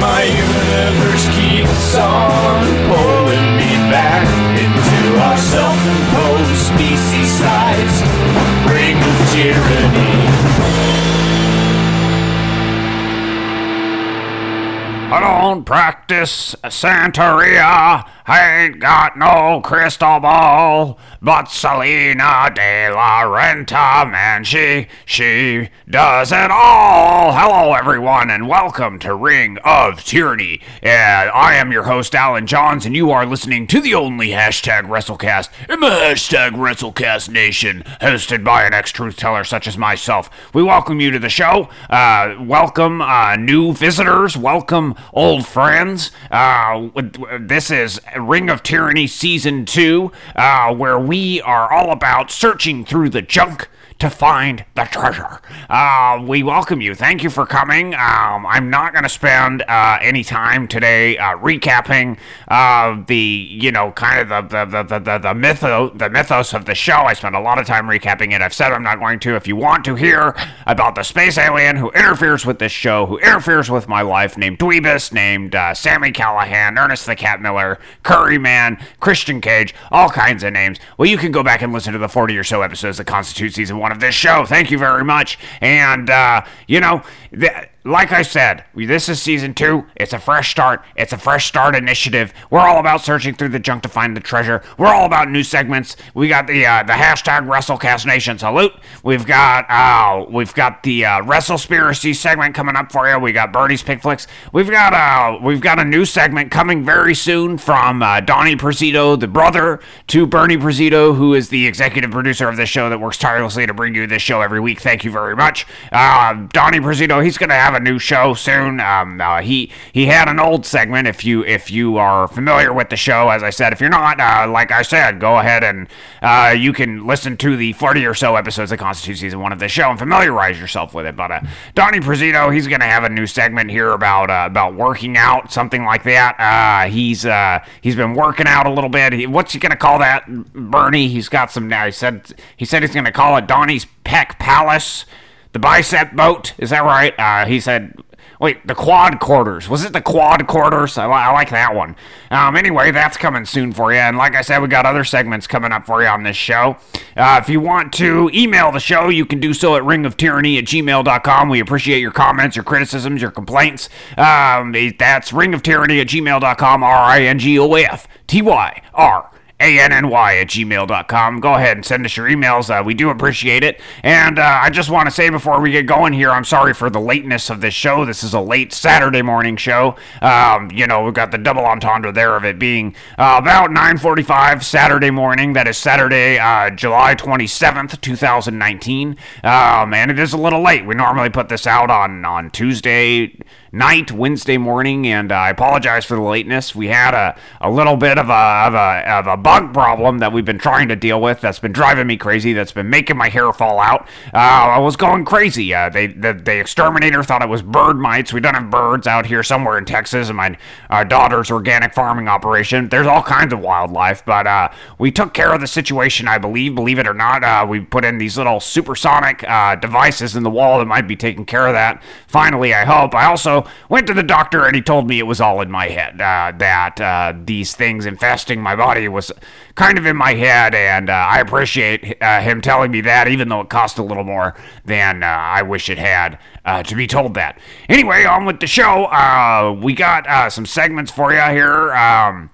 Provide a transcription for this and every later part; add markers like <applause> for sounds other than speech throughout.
my universe keeps on pulling me back into our self-imposed species size ring of tyranny. I don't practice Santeria. I ain't got no crystal ball. But Salina de la Renta, man, she, she does it all. Hello, everyone, and welcome to Ring of Tyranny. And I am your host, Alan Johns, and you are listening to the only hashtag WrestleCast in the hashtag WrestleCast Nation, hosted by an ex-truth teller such as myself. We welcome you to the show. Uh, welcome uh, new visitors. Welcome old friends. Uh, this is Ring of Tyranny Season 2, uh, where we are all about searching through the junk to find the treasure. Uh, we welcome you. Thank you for coming. Um, I'm not going to spend uh, any time today uh, recapping uh, the, you know, kind of the the, the, the, the, mytho, the mythos of the show. I spent a lot of time recapping it. I've said I'm not going to. If you want to hear about the space alien who interferes with this show, who interferes with my life, named Dweebus, named uh, Sammy Callahan, Ernest the Cat Miller, Curry Man, Christian Cage, all kinds of names, well, you can go back and listen to the 40 or so episodes that constitute season one of this show. Thank you very much. And, uh, you know, th- like I said, this is season two. It's a fresh start. It's a fresh start initiative. We're all about searching through the junk to find the treasure. We're all about new segments. We got the uh, the hashtag WrestleCast Nation salute. We've got uh, we've got the uh, WrestleSpiracy segment coming up for you. We got Bernie's Pick Flicks. We've got uh we've got a new segment coming very soon from uh, Donnie Prezito, the brother to Bernie Prezito, who is the executive producer of this show that works tirelessly to bring you this show every week. Thank you very much, uh, Donnie He's gonna have a new show soon. Um, uh, he he had an old segment. If you if you are familiar with the show, as I said, if you're not, uh, like I said, go ahead and uh, you can listen to the 40 or so episodes that constitute season one of the show and familiarize yourself with it. But uh, Donnie Prezito, he's gonna have a new segment here about uh, about working out, something like that. Uh, he's uh, he's been working out a little bit. He, what's he gonna call that, Bernie? He's got some now. He said he said he's gonna call it Donnie's Peck Palace the bicep boat. Is that right? Uh, he said, wait, the quad quarters. Was it the quad quarters? I, I like that one. Um, anyway, that's coming soon for you. And like I said, we got other segments coming up for you on this show. Uh, if you want to email the show, you can do so at ringoftyranny at gmail.com. We appreciate your comments, your criticisms, your complaints. Um, that's ringoftyranny at gmail.com, R I N G O F T Y R a-N-N-Y at gmail.com. Go ahead and send us your emails. Uh, we do appreciate it. And uh, I just want to say before we get going here, I'm sorry for the lateness of this show. This is a late Saturday morning show. Um, you know, we've got the double entendre there of it being uh, about 9.45 Saturday morning. That is Saturday, uh, July 27th, 2019. Um, and it is a little late. We normally put this out on, on Tuesday night, Wednesday morning, and uh, I apologize for the lateness. We had a, a little bit of a, of, a, of a bug problem that we've been trying to deal with that's been driving me crazy, that's been making my hair fall out. Uh, I was going crazy. Uh, they the, the exterminator thought it was bird mites. We don't have birds out here somewhere in Texas, and my uh, daughter's organic farming operation. There's all kinds of wildlife, but uh, we took care of the situation, I believe. Believe it or not, uh, we put in these little supersonic devices in the wall that might be taking care of that. Finally, I hope. I also went to the doctor and he told me it was all in my head. Uh, that uh, these things infesting my body was kind of in my head, and uh, I appreciate uh, him telling me that, even though it cost a little more than uh, I wish it had uh, to be told that. Anyway, on with the show. we got some segments for you here. Um,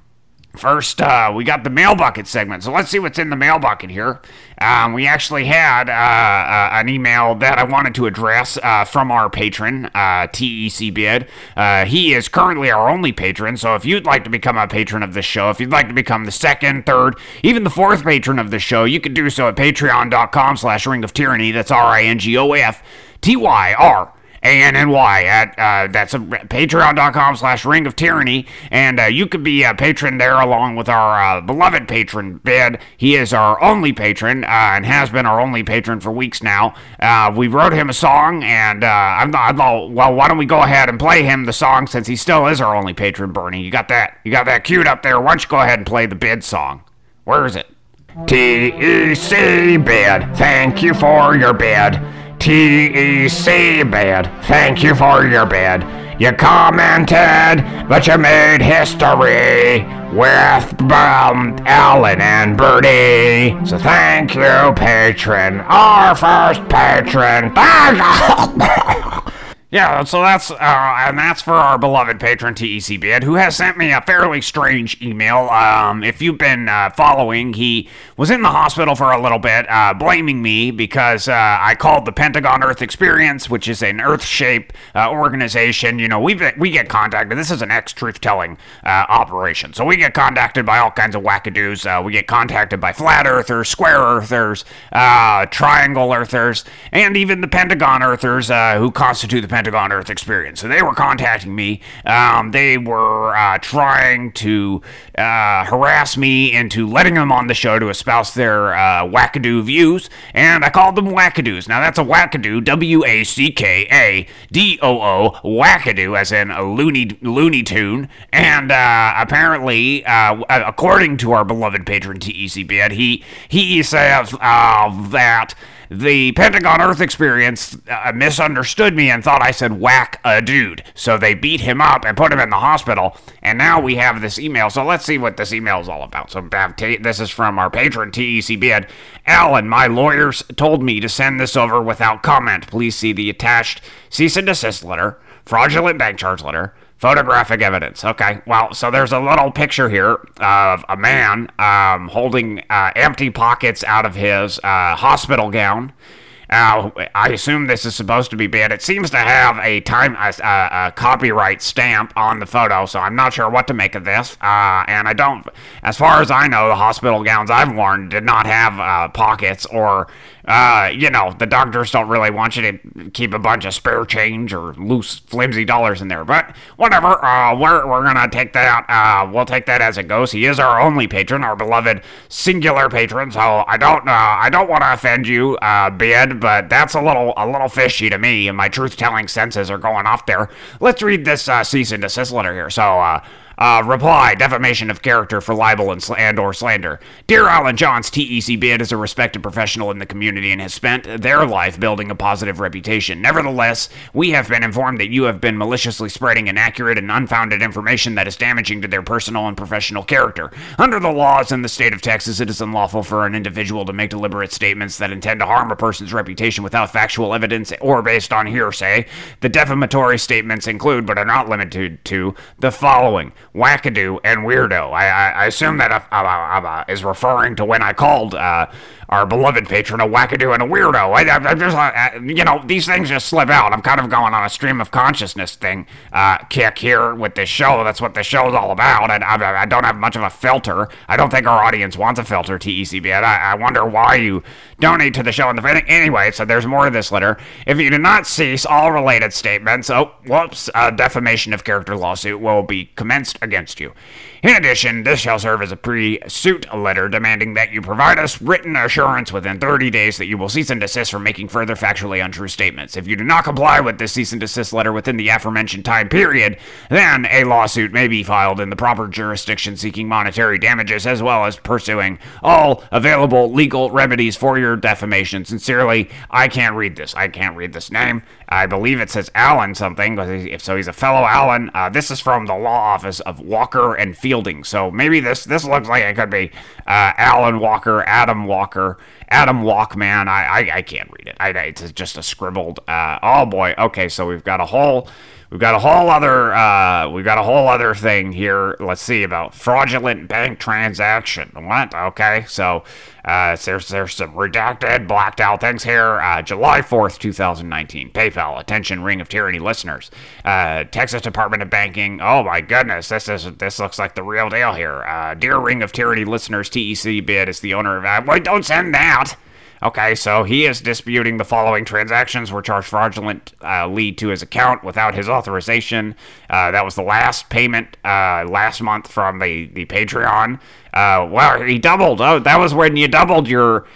First, uh, we got the mail bucket segment. So let's see what's in the mail bucket here. Um, we actually had uh, uh, an email that I wanted to address uh, from our patron, uh, TEC Bid. Uh, he is currently our only patron. So if you'd like to become a patron of this show, if you'd like to become the second, third, even the fourth patron of the show, you can do so at patreon.com slash ring of tyranny. That's R I N G O F T Y R a-N-N-Y at uh, that's patreon.com slash ring of tyranny. And uh, you could be a patron there along with our uh, beloved patron bid he is our only patron uh, and has been our only patron for weeks now. Uh, we wrote him a song and uh, I'm not, I'm not, well why don't we go ahead and play him the song since he still is our only patron bernie? You got that? You got that queued up there? Why don't you go ahead and play the bid song? Where is it? TEC bid thank you for your bid TEC bed. Thank you for your bed. You commented, but you made history with um, Alan and Bertie. So thank you, patron. Our first patron. <laughs> Yeah, so that's uh, and that's for our beloved patron TEC Bid, who has sent me a fairly strange email. Um, if you've been uh, following, he was in the hospital for a little bit, uh, blaming me because uh, I called the Pentagon Earth Experience, which is an Earth shape uh, organization. You know, we we get contacted. This is an ex-truth-telling uh, operation, so we get contacted by all kinds of wackadoos. we get contacted by flat earthers, square earthers, triangle earthers, and even the Pentagon earthers, who constitute the Pentagon Pentagon Earth experience. So they were contacting me. Um, they were uh, trying to uh, harass me into letting them on the show to espouse their uh, wackadoo views, and I called them wackadoos. Now that's a wackadoo, W A C K A D O O, wackadoo, as in a loony looney tune. And uh, apparently, uh, according to our beloved patron TEC he he says uh, that the Pentagon Earth experience uh, misunderstood me and thought I said whack a dude. So they beat him up and put him in the hospital. And now we have this email. So let's see what this email is all about. So this is from our patron, TECB. Alan, my lawyers told me to send this over without comment. Please see the attached cease and desist letter, fraudulent bank charge letter, Photographic evidence. Okay. Well, so there's a little picture here of a man um, holding uh, empty pockets out of his uh, hospital gown. Uh, I assume this is supposed to be bad. It seems to have a time a, a, copyright stamp on the photo, so I'm not sure what to make of this. Uh, and I don't, as far as I know, the hospital gowns I've worn did not have uh, pockets or uh, you know, the doctors don't really want you to keep a bunch of spare change or loose, flimsy dollars in there. But whatever, uh, we're, we're gonna take that, uh, we'll take that as it goes. He is our only patron, our beloved singular patron. So I don't, uh, I don't want to offend you, uh, but that's a little, a little fishy to me, and my truth-telling senses are going off there. Let's read this uh, cease and desist letter here. So, uh, uh, reply: defamation of character for libel and, sl- and or slander. Dear Alan Johns, TEC Bid is a respected professional in the community and has spent their life building a positive reputation. Nevertheless, we have been informed that you have been maliciously spreading inaccurate and unfounded information that is damaging to their personal and professional character. Under the laws in the state of Texas, it is unlawful for an individual to make deliberate statements that intend to harm a person's reputation without factual evidence or based on hearsay. The defamatory statements include, but are not limited to, the following wackadoo and weirdo. I, I, I assume that uh, uh, uh, is referring to when I called uh, our beloved patron a wackadoo and a weirdo. I, I, just, uh, you know, these things just slip out. I'm kind of going on a stream of consciousness thing uh, kick here with this show. That's what the show's all about. And I, I, don't have much of a filter. I don't think our audience wants a filter, TECB. I, I wonder why you donate to the show in the. Anyway, so there's more to this letter. If you do not cease all related statements, oh, whoops, a defamation of character lawsuit will be commenced against you. In addition, this shall serve as a pre-suit letter demanding that you provide us written assurance within 30 days that you will cease and desist from making further factually untrue statements. If you do not comply with this cease and desist letter within the aforementioned time period, then a lawsuit may be filed in the proper jurisdiction seeking monetary damages as well as pursuing all available legal remedies for your defamation. Sincerely, I can't read this. I can't read this name. I believe it says Allen something, if so, he's a fellow Allen. Uh, this is from the law office of Walker and Fielding. So maybe this this looks like it could be uh, Alan Walker, Adam Walker, Adam Walkman. I, I, I can't read it. I, it's just a scribbled. Uh, oh boy. Okay, so we've got a whole We've got a whole other uh, we've got a whole other thing here. Let's see about fraudulent bank transaction. What? Okay, so uh, there's there's some redacted, blacked out things here. Uh, July fourth, two thousand nineteen. PayPal. Attention, Ring of Tyranny listeners. Uh, Texas Department of Banking. Oh my goodness, this is this looks like the real deal here. Uh, dear Ring of Tyranny listeners, TEC Bid is the owner of. Uh, wait, don't send that. Okay, so he is disputing the following transactions were charged fraudulent uh, lead to his account without his authorization. Uh, that was the last payment uh, last month from the the Patreon. Uh, well, he doubled. Oh, that was when you doubled your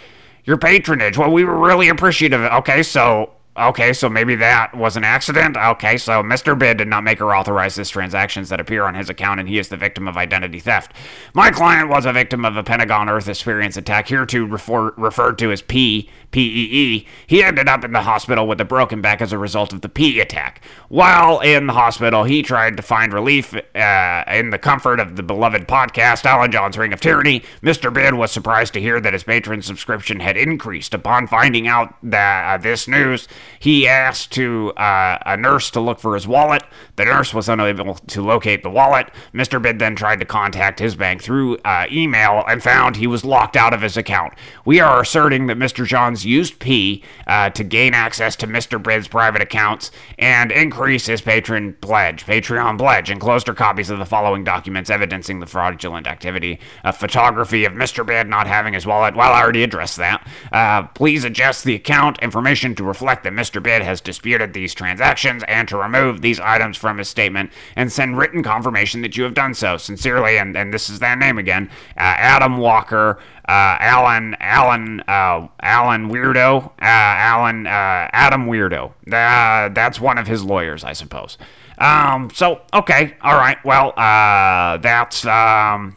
your patronage. Well, we were really appreciative. Okay, so Okay, so maybe that was an accident. Okay, so Mr. Bid did not make or authorize this transactions that appear on his account, and he is the victim of identity theft. My client was a victim of a Pentagon Earth experience attack, hereto refer- referred to as P. He ended up in the hospital with a broken back as a result of the P attack. While in the hospital, he tried to find relief uh, in the comfort of the beloved podcast, Alan John's Ring of Tyranny. Mr. Bid was surprised to hear that his patron subscription had increased. Upon finding out that uh, this news, he asked to uh, a nurse to look for his wallet. The nurse was unable to locate the wallet. Mr. Bid then tried to contact his bank through uh, email and found he was locked out of his account. We are asserting that Mr. Johns used P uh, to gain access to Mr. Bid's private accounts and increase his patron pledge, Patreon pledge. Enclosed are copies of the following documents evidencing the fraudulent activity: a photography of Mr. Bid not having his wallet. Well, I already addressed that. Uh, please adjust the account information to reflect that Mr. Bid has disputed these transactions and to remove these items from his statement and send written confirmation that you have done so. Sincerely, and, and this is that name again, uh, Adam Walker, uh, Alan, Alan, uh, Alan Weirdo, uh, Alan, uh, Adam Weirdo. Uh, that's one of his lawyers, I suppose. Um, so, okay, all right, well, that's, um,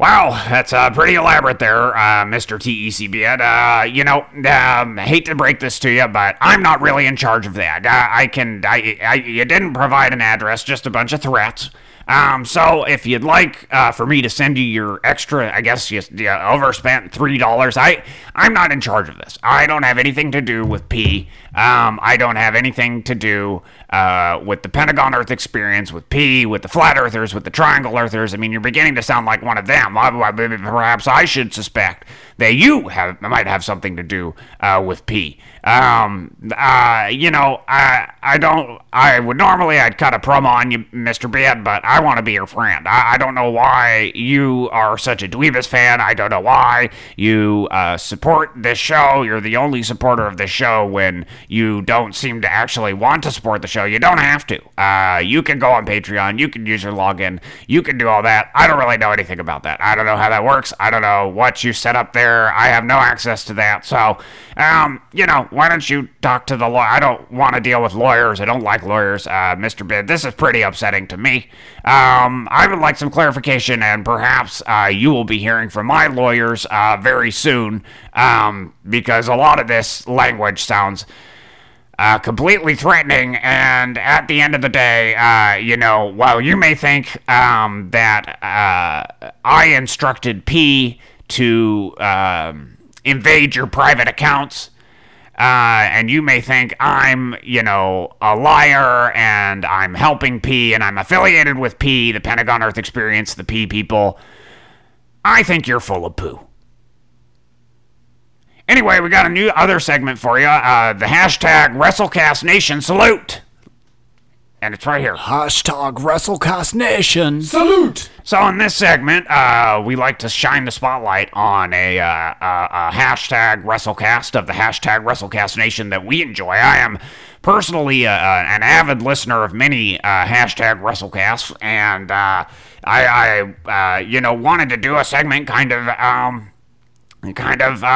Wow, that's uh, pretty elaborate there, uh, Mr. TECB. Uh, you know, um, hate to break this to you, but I'm not really in charge of that. I, I can, I, I, you didn't provide an address, just a bunch of threats. Um, so if you'd like uh, for me to send you your extra, I guess you, you overspent three dollars. I I'm not in charge of this. I don't have anything to do with P. Um, I don't have anything to do uh, with the Pentagon Earth experience, with P, with the flat earthers, with the triangle earthers. I mean, you're beginning to sound like one of them. Perhaps I should suspect that you have might have something to do uh, with P. Um, uh, you know, I I don't. I would normally I'd cut a promo on you, Mr. Bid, but I want to be your friend. I, I don't know why you are such a Dweebus fan. I don't know why you uh, support this show. You're the only supporter of this show when you don't seem to actually want to support the show. You don't have to. Uh, you can go on Patreon. You can use your login. You can do all that. I don't really know anything about that. I don't know how that works. I don't know what you set up there. I have no access to that. So, um, you know, why don't you talk to the lawyer? I don't want to deal with lawyers. I don't like lawyers, uh, Mr. Bid. This is pretty upsetting to me. Um, I would like some clarification, and perhaps uh, you will be hearing from my lawyers uh, very soon um, because a lot of this language sounds. Uh, completely threatening, and at the end of the day, uh, you know, while you may think um, that uh, I instructed P to um, invade your private accounts, uh, and you may think I'm, you know, a liar and I'm helping P and I'm affiliated with P, the Pentagon Earth Experience, the P people. I think you're full of poo. Anyway, we got a new other segment for you. Uh, the hashtag WrestleCast Nation salute. And it's right here. Hashtag WrestleCast Nation. Salute! So in this segment, uh, we like to shine the spotlight on a, uh, uh, a hashtag WrestleCast of the hashtag WrestleCast Nation that we enjoy. I am personally uh, uh, an avid listener of many uh, hashtag WrestleCasts, and uh, I, I uh, you know, wanted to do a segment kind of. Um, kind of uh, uh,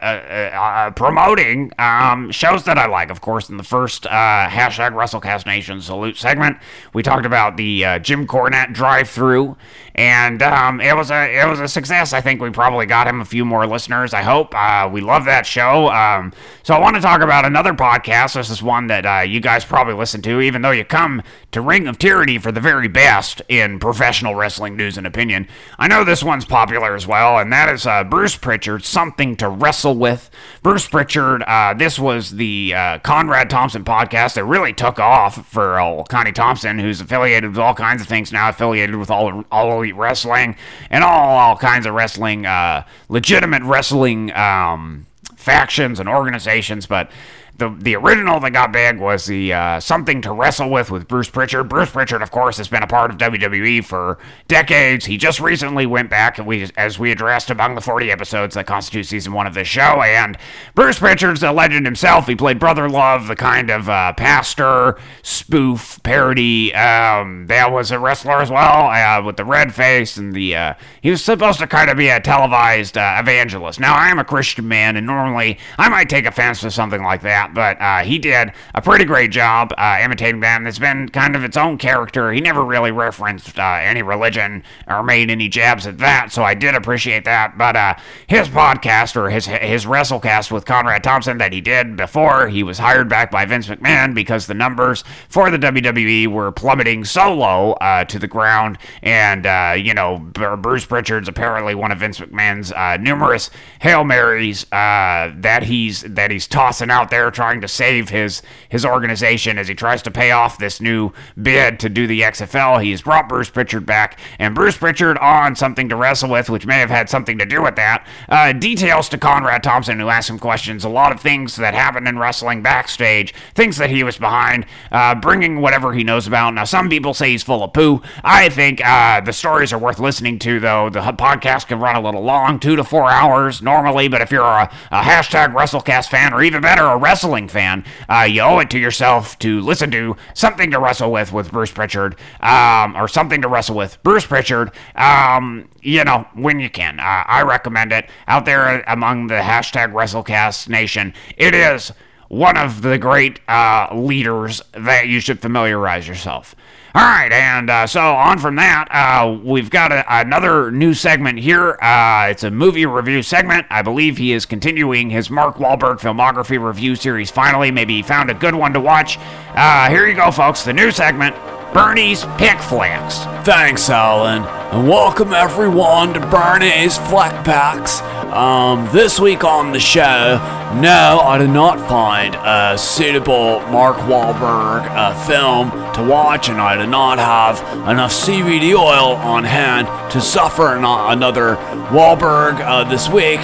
uh, uh, promoting um, shows that I like. Of course, in the first hashtag WrestleCast Nation salute segment, we talked about the Jim Cornette drive-through, and um, it was a it was a success. I think we probably got him a few more listeners. I hope we love that show. Um, so I want to talk about another podcast. This is one that you guys probably listen to, even though you come to Ring of Tyranny for the very best in professional wrestling news and opinion. I know this one's popular as well well, and that is uh, Bruce Pritchard, Something to Wrestle With. Bruce Pritchard, uh, this was the uh, Conrad Thompson podcast that really took off for old Connie Thompson, who's affiliated with all kinds of things now, affiliated with all, all Elite Wrestling and all, all kinds of wrestling, uh, legitimate wrestling um, factions and organizations, but the the original that got big was the uh, something to wrestle with with Bruce Pritchard. Bruce Pritchard, of course, has been a part of WWE for decades. He just recently went back, and we as we addressed among the 40 episodes that constitute season one of this show. And Bruce Pritchard's a legend himself. He played Brother Love, the kind of uh, pastor spoof parody. Um, that was a wrestler as well uh, with the red face and the. Uh, he was supposed to kind of be a televised uh, evangelist. Now I am a Christian man, and normally I might take offense to something like that, but uh, he did a pretty great job uh, imitating them. It's been kind of its own character. He never really referenced uh, any religion or made any jabs at that, so I did appreciate that. But uh, his podcast or his his WrestleCast with Conrad Thompson that he did before he was hired back by Vince McMahon because the numbers for the WWE were plummeting so low uh, to the ground, and you know Bruce Pritchard's apparently one of Vince McMahon's numerous hail marys that he's that he's tossing out there trying to save his his organization as he tries to pay off this new bid to do the XFL. He's brought Bruce Pritchard back, and Bruce Pritchard on something to wrestle with, which may have had something to do with that. Uh, details to Conrad Thompson, who asked him questions. A lot of things that happened in wrestling backstage, things that he was behind, uh, bringing whatever he knows about. Now, some people say he's full of poo. I think uh, the stories are worth listening to, though. The podcast can run a little long, two to four hours normally, but if you're a, a hashtag WrestleCast fan, or even better, a wrestling fan, uh, you owe it to yourself to listen to something to wrestle with with Bruce Pritchard, um, or something to wrestle with Bruce Pritchard. Um, you know, when you can. Uh, I recommend it out there among the hashtag WrestleCast Nation. It is one of the great uh, leaders that you should familiarize yourself. All right, and uh, so on from that, uh, we've got a, another new segment here. Uh, it's a movie review segment. I believe he is continuing his Mark Wahlberg filmography review series finally. Maybe he found a good one to watch. Uh, here you go, folks. The new segment Bernie's Pick Flicks. Thanks, Alan, and welcome everyone to Bernie's Flick Packs. Um, this week on the show, no, I did not find a suitable Mark Wahlberg uh, film to watch, and I did not have enough CBD oil on hand to suffer an- another Wahlberg uh, this week.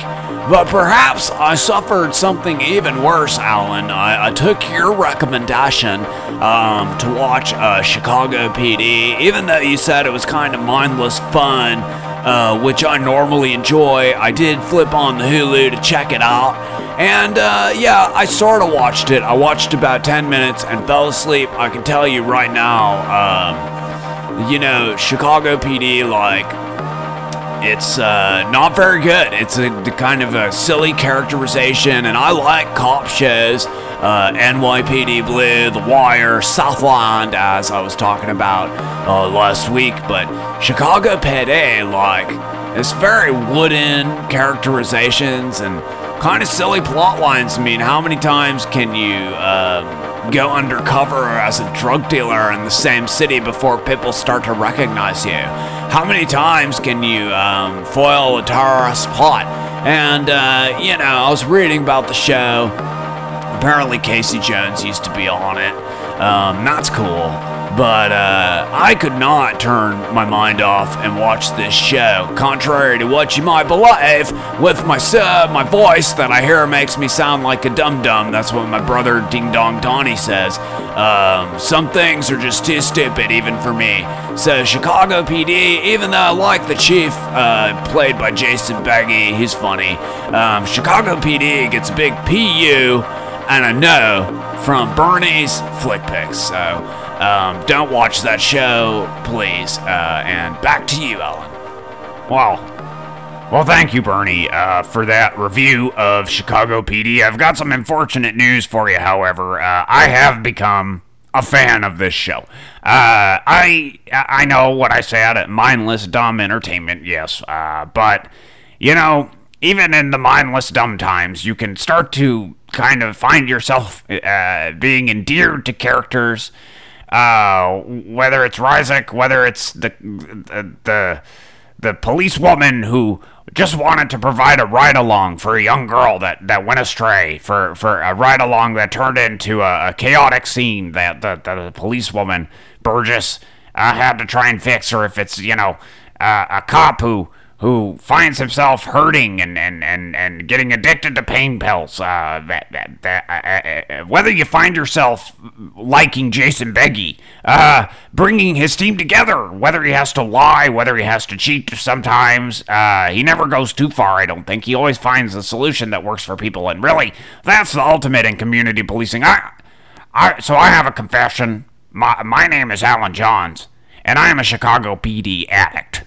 But perhaps I suffered something even worse, Alan. I, I took your recommendation um, to watch uh, Chicago PD, even though you said it was kind of mindless fun, uh, which I normally enjoy. I did flip on the Hulu to check it out. And uh, yeah, I sort of watched it. I watched about 10 minutes and fell asleep. I can tell you right now, um, you know, Chicago PD, like, it's uh, not very good. It's a kind of a silly characterization, and I like cop shows. Uh, NYPD Blue, The Wire, Southland, as I was talking about uh, last week. But Chicago PD, like, it's very wooden characterizations and kind of silly plot lines. I mean, how many times can you um, go undercover as a drug dealer in the same city before people start to recognize you? How many times can you um, foil a terrorist plot? And, uh, you know, I was reading about the show. Apparently, Casey Jones used to be on it. Um, that's cool. But uh, I could not turn my mind off and watch this show. Contrary to what you might believe, with my uh, my voice that I hear makes me sound like a dum dum. That's what my brother Ding Dong Donnie says. Um, some things are just too stupid even for me. So Chicago PD, even though I like the chief, uh, played by Jason Beghe, he's funny. Um, Chicago PD gets a big PU and a no from Bernie's Flick Picks. So um, don't watch that show, please. Uh, and back to you, Alan. Wow. Well, thank you, Bernie, uh, for that review of Chicago PD. I've got some unfortunate news for you, however. Uh, I have become a fan of this show. Uh, I I know what I said, mindless, dumb entertainment, yes, uh, but you know, even in the mindless, dumb times, you can start to kind of find yourself uh, being endeared to characters. Uh, whether it's Ruzek, whether it's the the the, the policewoman who just wanted to provide a ride along for a young girl that, that went astray, for, for a ride along that turned into a, a chaotic scene that, that, that the policewoman, Burgess, uh, had to try and fix, or if it's, you know, uh, a cop who who finds himself hurting and, and, and, and getting addicted to pain pills. Uh, that, that, that, uh, uh, whether you find yourself liking Jason Beghe, uh, bringing his team together, whether he has to lie, whether he has to cheat sometimes, uh, he never goes too far, I don't think. He always finds a solution that works for people. And really, that's the ultimate in community policing. I, I, so I have a confession. My, my name is Alan Johns, and I am a Chicago PD addict.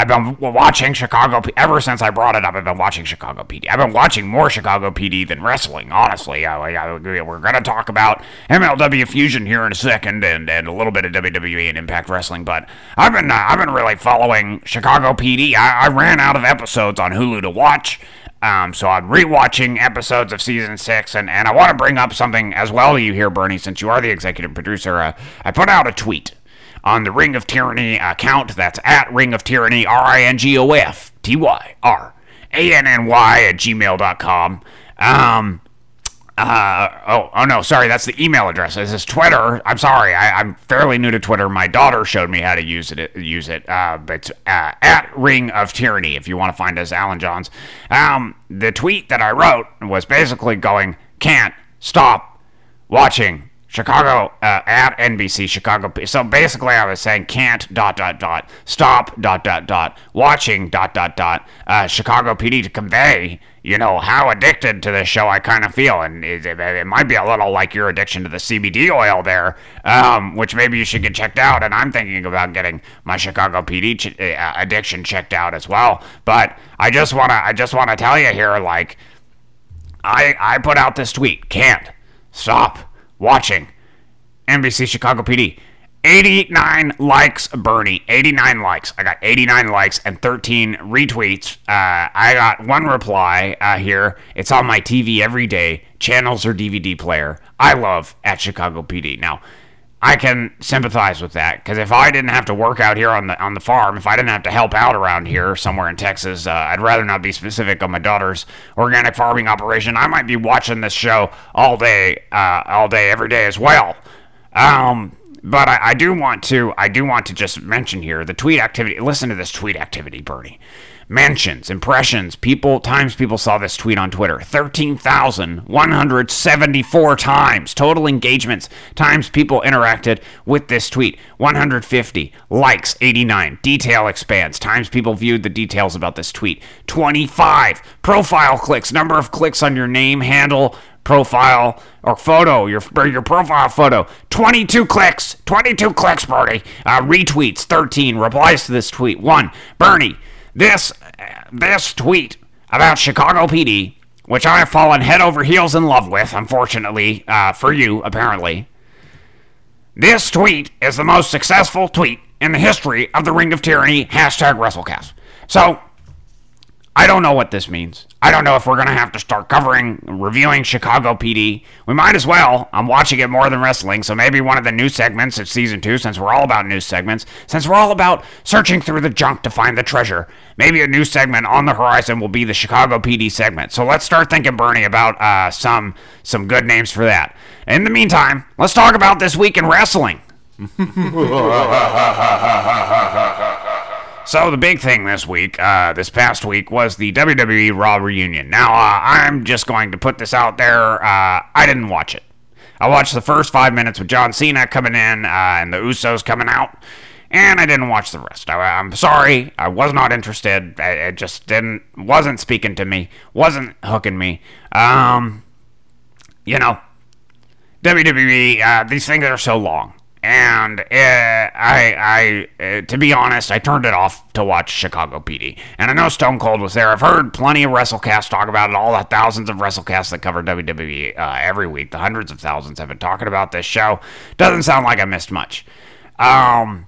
I've been watching Chicago ever since I brought it up. I've been watching Chicago PD. I've been watching more Chicago PD than wrestling, honestly. I, I, we're going to talk about MLW Fusion here in a second, and, and a little bit of WWE and Impact Wrestling. But I've been uh, I've been really following Chicago PD. I, I ran out of episodes on Hulu to watch. Um, so I'm rewatching episodes of season six, and, and I want to bring up something as well to you here, Bernie, since you are the executive producer. Uh, I put out a tweet on the Ring of Tyranny account. That's at Ring of Tyranny, R I N G O F T Y R A N N Y at gmail.com. Um, uh, oh, oh no, sorry, that's the email address. This is Twitter. I'm sorry, I, am fairly new to Twitter. My daughter showed me how to use it. Use it, uh, but uh, at Ring of Tyranny. If you want to find us, Alan Johns. Um, the tweet that I wrote was basically going, "Can't stop watching Chicago uh, at NBC Chicago. So basically, I was saying can't dot dot dot stop dot dot dot watching dot dot dot uh, Chicago PD to convey you know how addicted to this show I kind of feel, and it, it, it, might be a little like your addiction to the CBD oil there, um, which maybe you should get checked out. And I'm thinking about getting my Chicago PD ch- uh, addiction checked out as well. But I just wanna I just wanna tell you here, like I I put out this tweet, can't stop watching NBC Chicago PD. 89 likes, Bernie. 89 likes. I got 89 likes and 13 retweets. Uh, I got one reply uh, here. It's on my TV every day. Channels or DVD player. I love at Chicago PD. Now, I can sympathize with that because if I didn't have to work out here on the on the farm, if I didn't have to help out around here somewhere in Texas, uh, I'd rather not be specific on my daughter's organic farming operation. I might be watching this show all day, uh, all day, every day as well. Um, but I, I do want to, I do want to just mention here the tweet activity. Listen to this tweet activity, Bernie mentions, impressions, people, times people saw this tweet on Twitter. 13,174 times. Total engagements, times people interacted with this tweet. 150. Likes, 89. Detail expands, times people viewed the details about this tweet. 25. Profile clicks, number of clicks on your name, handle, profile or photo, your your profile photo. 22 clicks, 22 clicks, Bernie. Uh, retweets, 13. Replies to this tweet, 1. Bernie, this this tweet about Chicago PD, which I have fallen head over heels in love with, unfortunately uh, for you, apparently. This tweet is the most successful tweet in the history of the Ring of Tyranny hashtag WrestleCast. So I don't know what this means. I don't know if we're going to have to start covering, reviewing Chicago PD. We might as well. I'm watching it more than wrestling, so maybe one of the new segments of season two, since we're all about news segments, since we're all about searching through the junk to find the treasure, maybe a new segment on the horizon will be the Chicago PD segment. So let's start thinking, Bernie, about uh, some some good names for that. In the meantime, let's talk about this week in wrestling. <laughs> So the big thing this week, uh, this past week, was the WWE Raw reunion. Now uh, I'm just going to put this out there. Uh, I didn't watch it. I watched the first five minutes with John Cena coming in uh, and the Usos coming out, and I didn't watch the rest. I, am sorry, I was not interested. It just didn't, wasn't speaking to me, wasn't hooking me. Um, you know, WWE, uh, these things are so long and uh, I, I, uh, to be honest, I turned it off to watch Chicago PD. And I know Stone Cold was there. I've heard plenty of WrestleCast talk about it. All the thousands of WrestleCasts that cover WWE uh, every week, the hundreds of thousands have been talking about this show. Doesn't sound like I missed much. Um,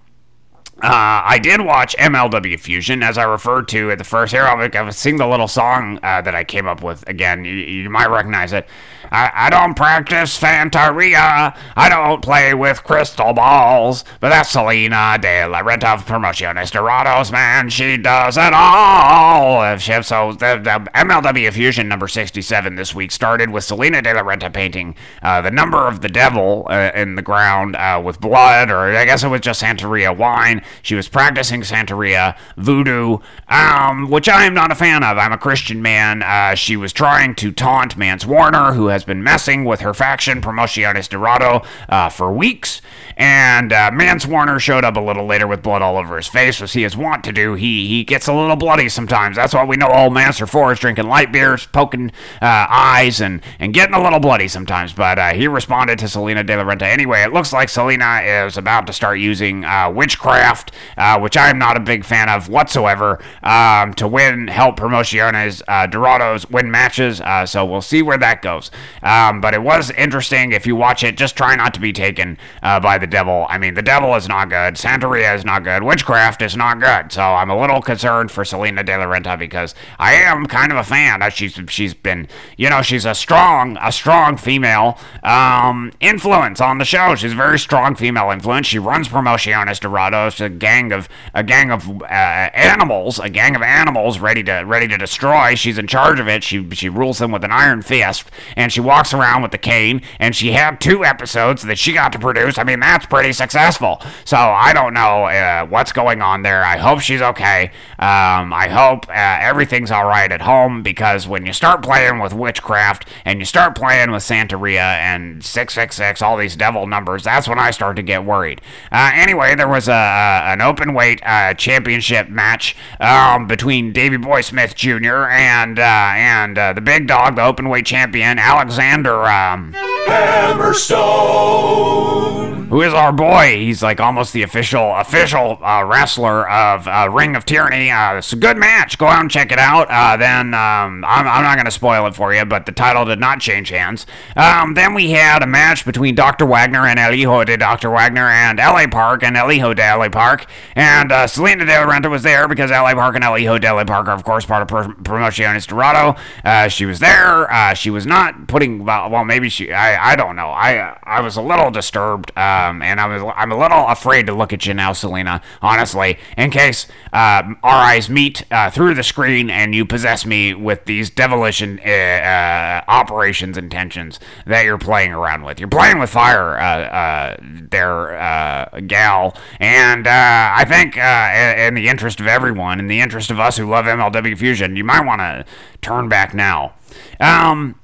uh, I did watch MLW Fusion, as I referred to at the first aerobic. I was singing the little song uh, that I came up with. Again, you, you might recognize it. I, I don't practice Santeria. I don't play with crystal balls. But that's Salina de la Renta of Promociones Dorados, man. She does it all. If she, so the, the MLW Fusion number 67 this week started with Salina de la Renta painting uh, the number of the devil uh, in the ground uh, with blood, or I guess it was just Santeria wine. She was practicing Santeria voodoo, um, which I am not a fan of. I'm a Christian man. Uh, she was trying to taunt Mance Warner, who has been messing with her faction, Promociones Dorado, uh, for weeks. And uh, Mance Warner showed up a little later with blood all over his face, as he is wont to do. He he gets a little bloody sometimes. That's what we know old Master for is drinking light beers, poking uh, eyes, and, and getting a little bloody sometimes. But uh, he responded to Salina De La Renta anyway. It looks like Salina is about to start using uh, witchcraft, uh, which I'm not a big fan of whatsoever, um, to win, help Promociones uh, Dorados win matches. So we'll see where that goes. Um, but it was interesting. If you watch it, just try not to be taken by the devil. I mean, the devil is not good. Santeria is not good. Witchcraft is not good. So I'm a little concerned for Salina De La Renta because I am kind of a fan. She's she's been, you know, she's a strong a strong female um, influence on the show. She's a very strong female influence. She runs Promociones Dorados, a gang of a gang of uh, animals, a gang of animals ready to ready to destroy. She's in charge of it. She she rules them with an iron fist, and she walks around with the cane. And she had two episodes that she got to produce. I mean, that's pretty successful. So I don't know uh, what's going on there. I hope she's okay. Um, I hope uh, everything's all right at home because when you start playing with witchcraft and you start playing with Santeria and 666, all these devil numbers, that's when I start to get worried. Uh, anyway, there was a, an open weight uh, championship match um, between Davy Boy Smith Jr. and uh, and uh, the big dog, the open weight champion Alexander. Um, Hammerstone. Who is our boy. He's like almost the official official uh, wrestler of uh, Ring of Tyranny. Uh, it's a good match. Go out and check it out. Uh, then um, I'm, I'm not going to spoil it for you, but the title did not change hands. Um, then we had a match between Dr. Wagner and El Hijo de Dr. Wagner and LA Park and El Hijo de LA Park. And uh, Salina De La Renta was there because LA Park and El Hijo de LA Park are, of course, part of Pro- Promociones Dorado. Uh, she was there. Uh, she was not putting, well, maybe she, I, I don't know. I, I was a little disturbed, um, and I was, I'm a little afraid to look at you now, Salina, honestly, in case uh, our eyes meet uh, through the screen and you possess me with these devilish uh, uh, operations intentions that you're playing around with. You're playing with fire, uh, uh, there, uh, gal, and uh, I think in in the interest of everyone, in the interest of us who love MLW Fusion, you might want to turn back now. Um,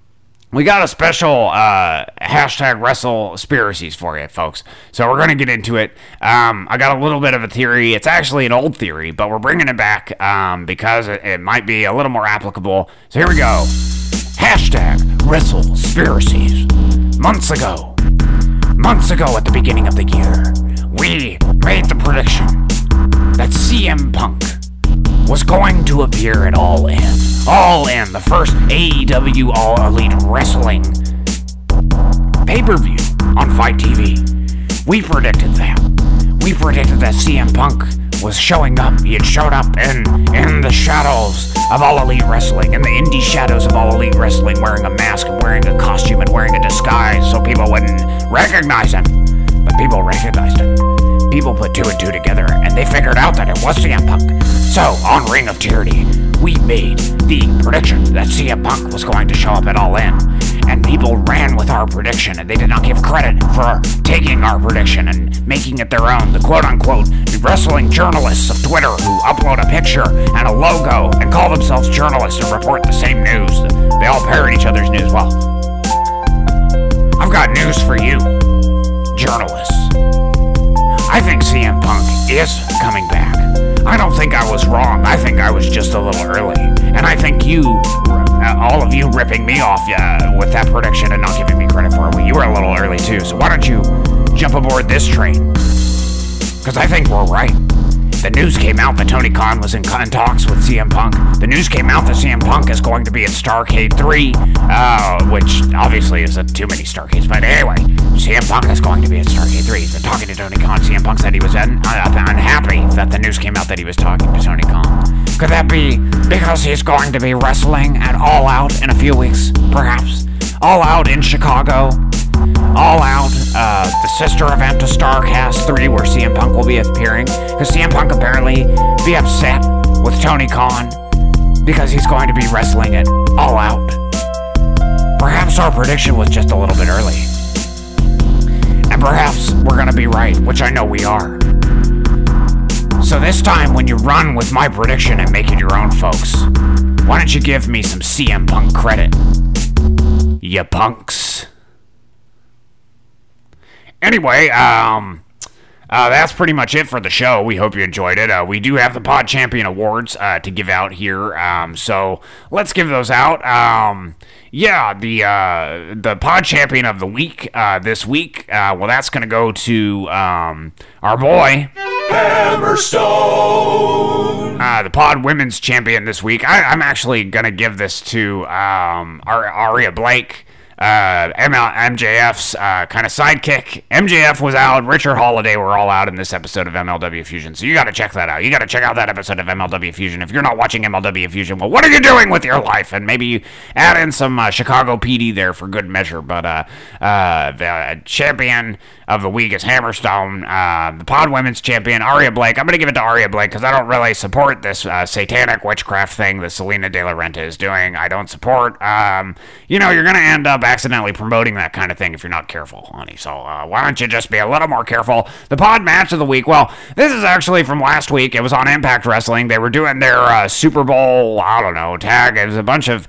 we got a special uh, hashtag wrestle spiracies for you, folks. So we're going to get into it. Um, I got a little bit of a theory. It's actually an old theory, but we're bringing it back um, because it, it might be a little more applicable. So here we go. Hashtag wrestle spiracies. Months ago, months ago at the beginning of the year, we made the prediction that CM Punk was going to appear at All In. All In, the first AEW All Elite Wrestling pay per view on FITE TV. We predicted that. We predicted that CM Punk was showing up. He had showed up in in the shadows of All Elite Wrestling, in the indie shadows of All Elite Wrestling, wearing a mask and wearing a costume and wearing a disguise so people wouldn't recognize him. But people recognized him. People put two and two together and they figured out that it was CM Punk. So, on Ring of Tyranny, we made the prediction that CM Punk was going to show up at All In. And people ran with our prediction and they did not give credit for taking our prediction and making it their own. The quote unquote wrestling journalists of Twitter who upload a picture and a logo and call themselves journalists and report the same news. They all parrot each other's news. Well, I've got news for you, journalists. I think CM Punk is coming back. I don't think I was wrong. I think I was just a little early. And I think you, uh, all of you ripping me off uh, with that prediction and not giving me credit for it, well, you were a little early too. So why don't you jump aboard this train? Because I think we're right. The news came out that Tony Khan was in, in talks with CM Punk. The news came out that CM Punk is going to be at Starcade 3, uh, which obviously is a too many Starcades. But anyway, CM Punk is going to be at Starcade 3. He's been talking to Tony Khan. CM Punk said he was un- un- unhappy that the news came out that he was talking to Tony Khan. Could that be because he's going to be wrestling at All Out in a few weeks, perhaps? All Out in Chicago. All Out, uh, the sister event to Starrcast 3, where CM Punk will be appearing. Because CM Punk apparently be upset with Tony Khan because he's going to be wrestling it All Out. Perhaps our prediction was just a little bit early. And perhaps we're going to be right, which I know we are. So this time, when you run with my prediction and make it your own, folks, why don't you give me some CM Punk credit? You punks. Anyway, um, uh, that's pretty much it for the show. We hope you enjoyed it. Uh, we do have the Pod Champion Awards uh, to give out here, um, so let's give those out. Um, yeah, the uh, the Pod Champion of the Week uh, this week. Uh, well, that's going to go to um, our boy. Hammerstone. Uh, the Pod Women's Champion this week. I, I'm actually gonna give this to um, Ar- Aria Blake, uh, ML- MJF's uh, kind of sidekick. MJF was out. Richard Holliday were all out in this episode of MLW Fusion. So you got to check that out. You got to check out that episode of MLW Fusion. If you're not watching MLW Fusion, well, what are you doing with your life? And maybe you add in some uh, Chicago PD there for good measure. But uh, uh, the champion of the week is Hammerstone. Uh, the Pod Women's Champion, Aria Blake. I'm going to give it to Aria Blake because I don't really support this uh, satanic witchcraft thing that Salina De La Renta is doing. I don't support. Um, you know, you're going to end up accidentally promoting that kind of thing if you're not careful, honey. So uh, why don't you just be a little more careful? The Pod Match of the Week. Well, this is actually from last week. It was on Impact Wrestling. They were doing their uh, Super Bowl, I don't know, tag. It was a bunch of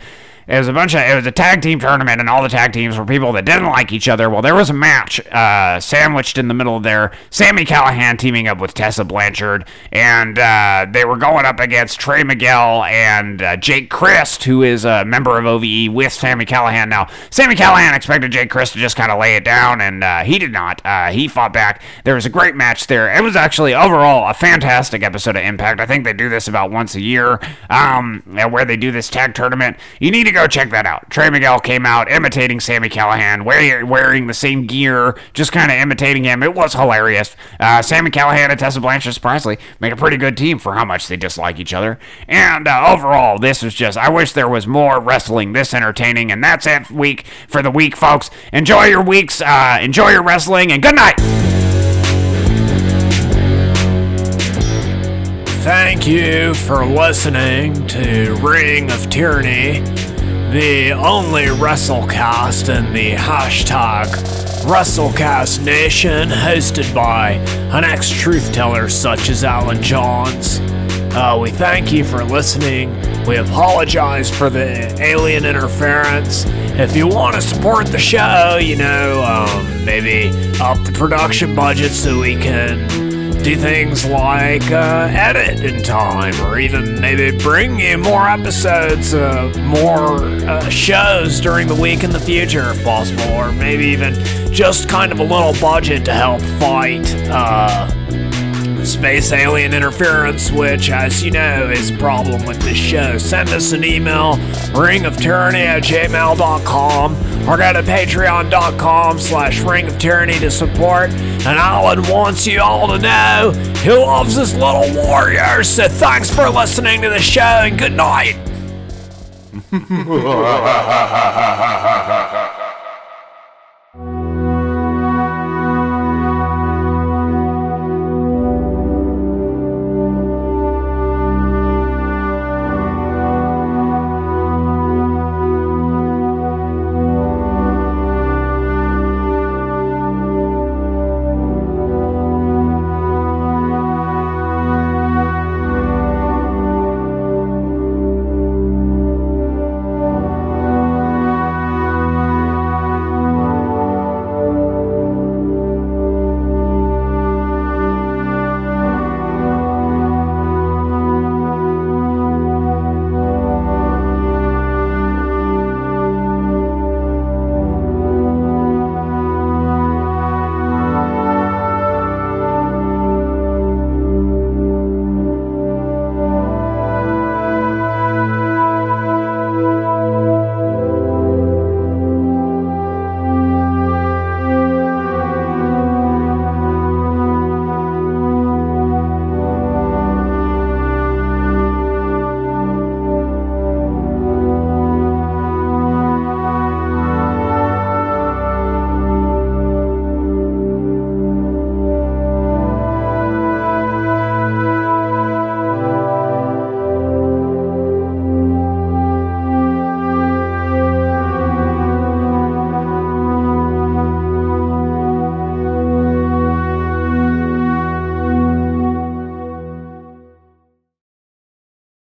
it was a bunch of it was a tag team tournament and all the tag teams were people that didn't like each other. Well there was a match uh, sandwiched in the middle of there sami callihan teaming up with tessa blanchard and uh, they were going up against trey miguel and uh, jake crist who is a member of ove with sami callihan. Now sami callihan expected jake crist to just kind of lay it down and uh, he did not. Uh, he fought back. There was a great match there. It was actually overall a fantastic episode of impact. I think they do this about once a year um, where they do this tag tournament. You need to go check that out. Trey Miguel came out imitating Sami Callihan, wearing, wearing the same gear, just kind of imitating him. It was hilarious. Uh, Sami Callihan and Tessa Blanchard, surprisingly, made a pretty good team for how much they dislike each other. And uh, overall, this was just, I wish there was more wrestling this entertaining. And that's it, week for the week, folks. Enjoy your weeks, uh, enjoy your wrestling, and good night. Thank you for listening to Ring of Tyranny, the only WrestleCast in the hashtag WrestleCast Nation, hosted by an ex truth teller such as Alan Johns. Uh, we thank you for listening. We apologize for the alien interference. If you want to support the show, you know, um, maybe up the production budget so we can do things like uh, edit in time, or even maybe bring you more episodes, uh, more uh, shows during the week in the future if possible, or maybe even just kind of a little budget to help fight uh, space alien interference, which, as you know, is a problem with this show. Send us an email, ringoftyranny at gmail.com, or go to patreon.com slash ring of tyranny to support. And Alan wants you all to know he loves his little warriors. So thanks for listening to the show, and good night. <laughs>